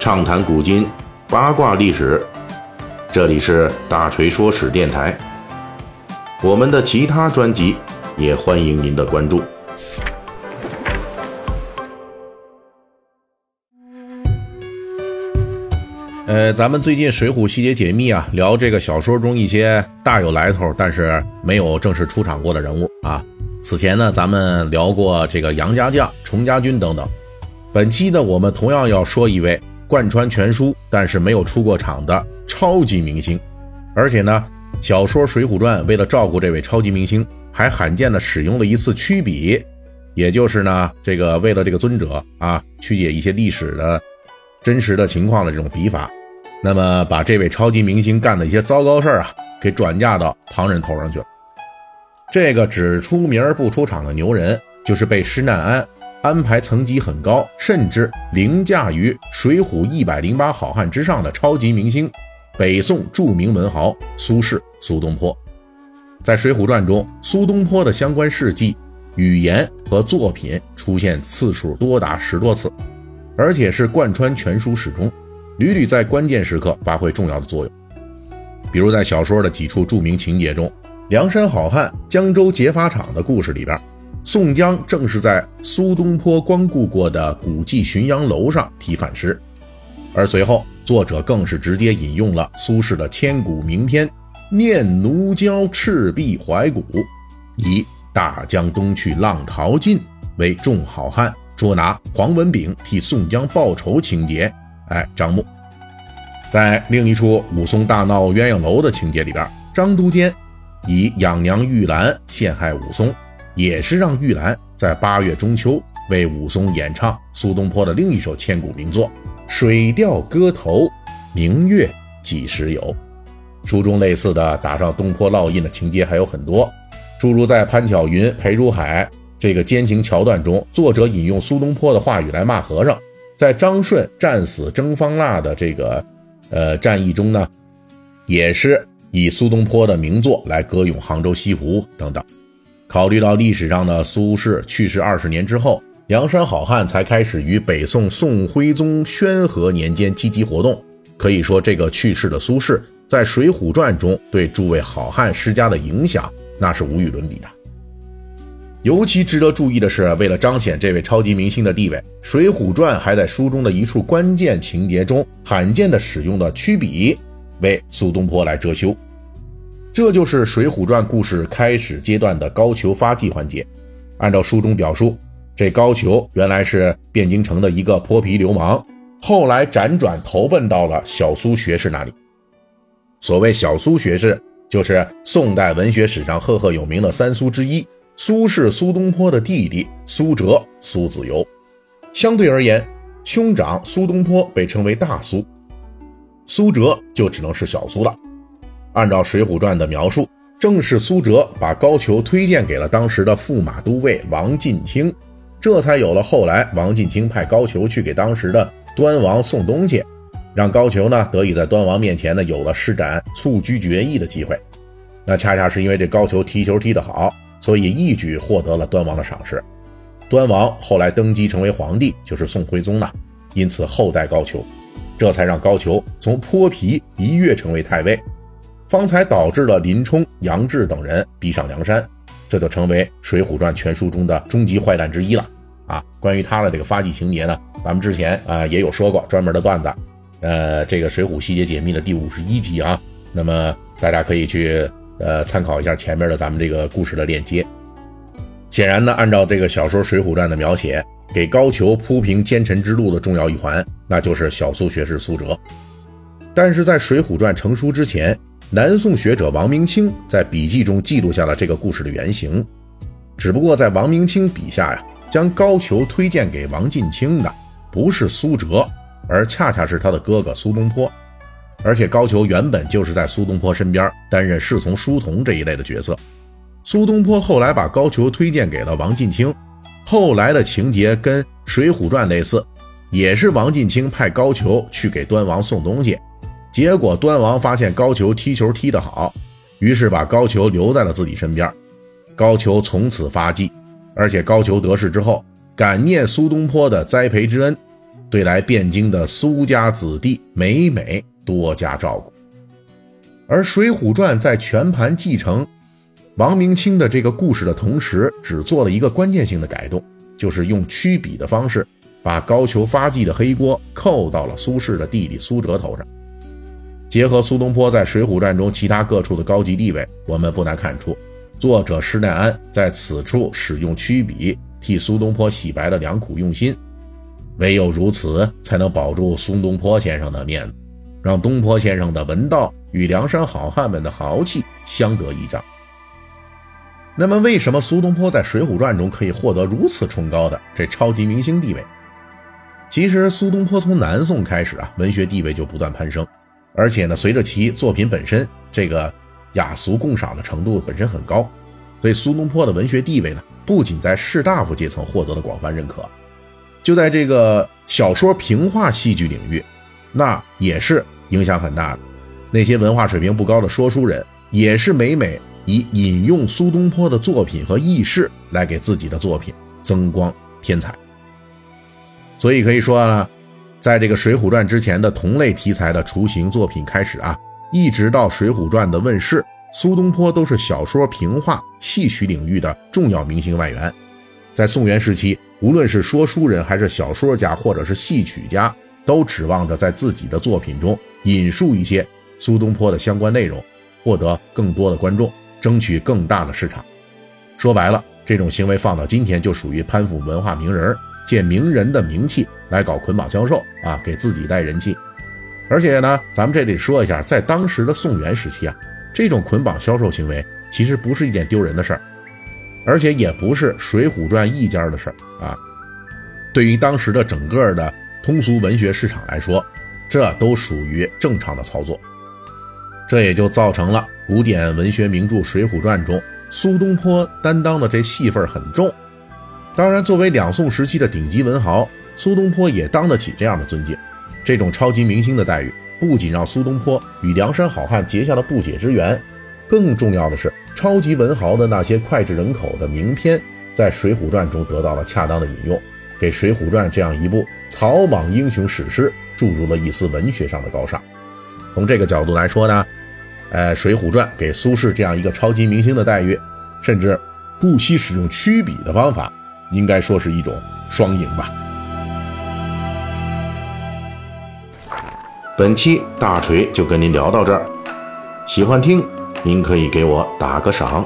畅谈古今，八卦历史。这里是大锤说史电台。我们的其他专辑也欢迎您的关注。呃，咱们最近《水浒细节解密》啊，聊这个小说中一些大有来头，但是没有正式出场过的人物啊。此前呢，咱们聊过这个杨家将、崇家军等等。本期呢，我们同样要说一位贯穿全书但是没有出过场的超级明星，而且呢，小说《水浒传》为了照顾这位超级明星，还罕见的使用了一次曲笔，也就是呢，这个为了这个尊者啊，曲解一些历史的真实的情况的这种笔法，那么把这位超级明星干的一些糟糕事儿啊，给转嫁到旁人头上去了。这个只出名不出场的牛人，就是被施耐庵安排层级很高，甚至凌驾于《水浒》一百零八好汉之上的超级明星，北宋著名文豪苏轼苏东坡。在《水浒传》中，苏东坡的相关事迹、语言和作品出现次数多达十多次，而且是贯穿全书始终，屡屡在关键时刻发挥重要的作用。比如在小说的几处著名情节中。梁山好汉江州劫法场的故事里边，宋江正是在苏东坡光顾过的古迹浔阳楼上题反诗，而随后作者更是直接引用了苏轼的千古名篇《念奴娇·赤壁怀古》，以“大江东去，浪淘尽”为众好汉捉拿黄文炳替宋江报仇情节，哎，张目。在另一处武松大闹鸳鸯楼的情节里边，张都监。以养娘玉兰陷害武松，也是让玉兰在八月中秋为武松演唱苏东坡的另一首千古名作《水调歌头·明月几时有》。书中类似的打上东坡烙印的情节还有很多，诸如在潘巧云、裴如海这个奸情桥段中，作者引用苏东坡的话语来骂和尚；在张顺战死征方腊的这个呃战役中呢，也是。以苏东坡的名作来歌咏杭州西湖等等。考虑到历史上的苏轼去世二十年之后，梁山好汉才开始于北宋宋徽宗宣和年间积极活动。可以说，这个去世的苏轼在《水浒传》中对诸位好汉施加的影响，那是无与伦比的。尤其值得注意的是，为了彰显这位超级明星的地位，《水浒传》还在书中的一处关键情节中罕见地使用了曲笔。为苏东坡来遮羞，这就是《水浒传》故事开始阶段的高俅发迹环节。按照书中表述，这高俅原来是汴京城的一个泼皮流氓，后来辗转投奔到了小苏学士那里。所谓小苏学士，就是宋代文学史上赫赫有名的三苏之一——苏轼、苏东坡的弟弟苏辙、苏子由。相对而言，兄长苏东坡被称为大苏。苏辙就只能是小苏了。按照《水浒传》的描述，正是苏辙把高俅推荐给了当时的驸马都尉王进卿，这才有了后来王进卿派高俅去给当时的端王送东西，让高俅呢得以在端王面前呢有了施展蹴鞠绝艺的机会。那恰恰是因为这高俅踢球踢得好，所以一举获得了端王的赏识。端王后来登基成为皇帝，就是宋徽宗呢，因此后代高俅。这才让高俅从泼皮一跃成为太尉，方才导致了林冲、杨志等人逼上梁山，这就成为《水浒传》全书中的终极坏蛋之一了。啊，关于他的这个发迹情节呢，咱们之前啊也有说过专门的段子，呃，这个《水浒细节解密》的第五十一集啊，那么大家可以去呃参考一下前面的咱们这个故事的链接。显然呢，按照这个小说《水浒传》的描写。给高俅铺平奸臣之路的重要一环，那就是小苏学士苏辙。但是在《水浒传》成书之前，南宋学者王明清在笔记中记录下了这个故事的原型。只不过在王明清笔下呀，将高俅推荐给王进卿的不是苏辙，而恰恰是他的哥哥苏东坡。而且高俅原本就是在苏东坡身边担任侍从、书童这一类的角色。苏东坡后来把高俅推荐给了王进卿。后来的情节跟《水浒传》类似，也是王进卿派高俅去给端王送东西，结果端王发现高俅踢球踢得好，于是把高俅留在了自己身边。高俅从此发迹，而且高俅得势之后，感念苏东坡的栽培之恩，对来汴京的苏家子弟每每多加照顾。而《水浒传》在全盘继承王明清的这个故事的同时，只做了一个关键性的改动，就是用曲笔的方式，把高俅发迹的黑锅扣到了苏轼的弟弟苏辙头上。结合苏东坡在《水浒传》中其他各处的高级地位，我们不难看出，作者施耐庵在此处使用曲笔替苏东坡洗白的良苦用心。唯有如此，才能保住苏东坡先生的面子，让东坡先生的文道与梁山好汉们的豪气相得益彰。那么，为什么苏东坡在《水浒传》中可以获得如此崇高的这超级明星地位？其实，苏东坡从南宋开始啊，文学地位就不断攀升。而且呢，随着其作品本身这个雅俗共赏的程度本身很高，所以苏东坡的文学地位呢，不仅在士大夫阶层获得了广泛认可，就在这个小说评话戏剧领域，那也是影响很大的。那些文化水平不高的说书人，也是每每以引用苏东坡的作品和轶事来给自己的作品增光添彩。所以可以说呢。在这个《水浒传》之前的同类题材的雏形作品开始啊，一直到《水浒传》的问世，苏东坡都是小说评话戏曲领域的重要明星外援。在宋元时期，无论是说书人还是小说家，或者是戏曲家，都指望着在自己的作品中引述一些苏东坡的相关内容，获得更多的观众，争取更大的市场。说白了，这种行为放到今天就属于攀附文化名人，借名人的名气。来搞捆绑销售啊，给自己带人气。而且呢，咱们这里说一下，在当时的宋元时期啊，这种捆绑销售行为其实不是一件丢人的事儿，而且也不是《水浒传》一家的事儿啊。对于当时的整个的通俗文学市场来说，这都属于正常的操作。这也就造成了古典文学名著《水浒传》中苏东坡担当的这戏份很重。当然，作为两宋时期的顶级文豪。苏东坡也当得起这样的尊敬，这种超级明星的待遇，不仅让苏东坡与梁山好汉结下了不解之缘，更重要的是，超级文豪的那些脍炙人口的名篇，在《水浒传》中得到了恰当的引用，给《水浒传》这样一部草莽英雄史诗注入了一丝文学上的高尚。从这个角度来说呢，呃，《水浒传》给苏轼这样一个超级明星的待遇，甚至不惜使用曲笔的方法，应该说是一种双赢吧。本期大锤就跟您聊到这儿，喜欢听您可以给我打个赏。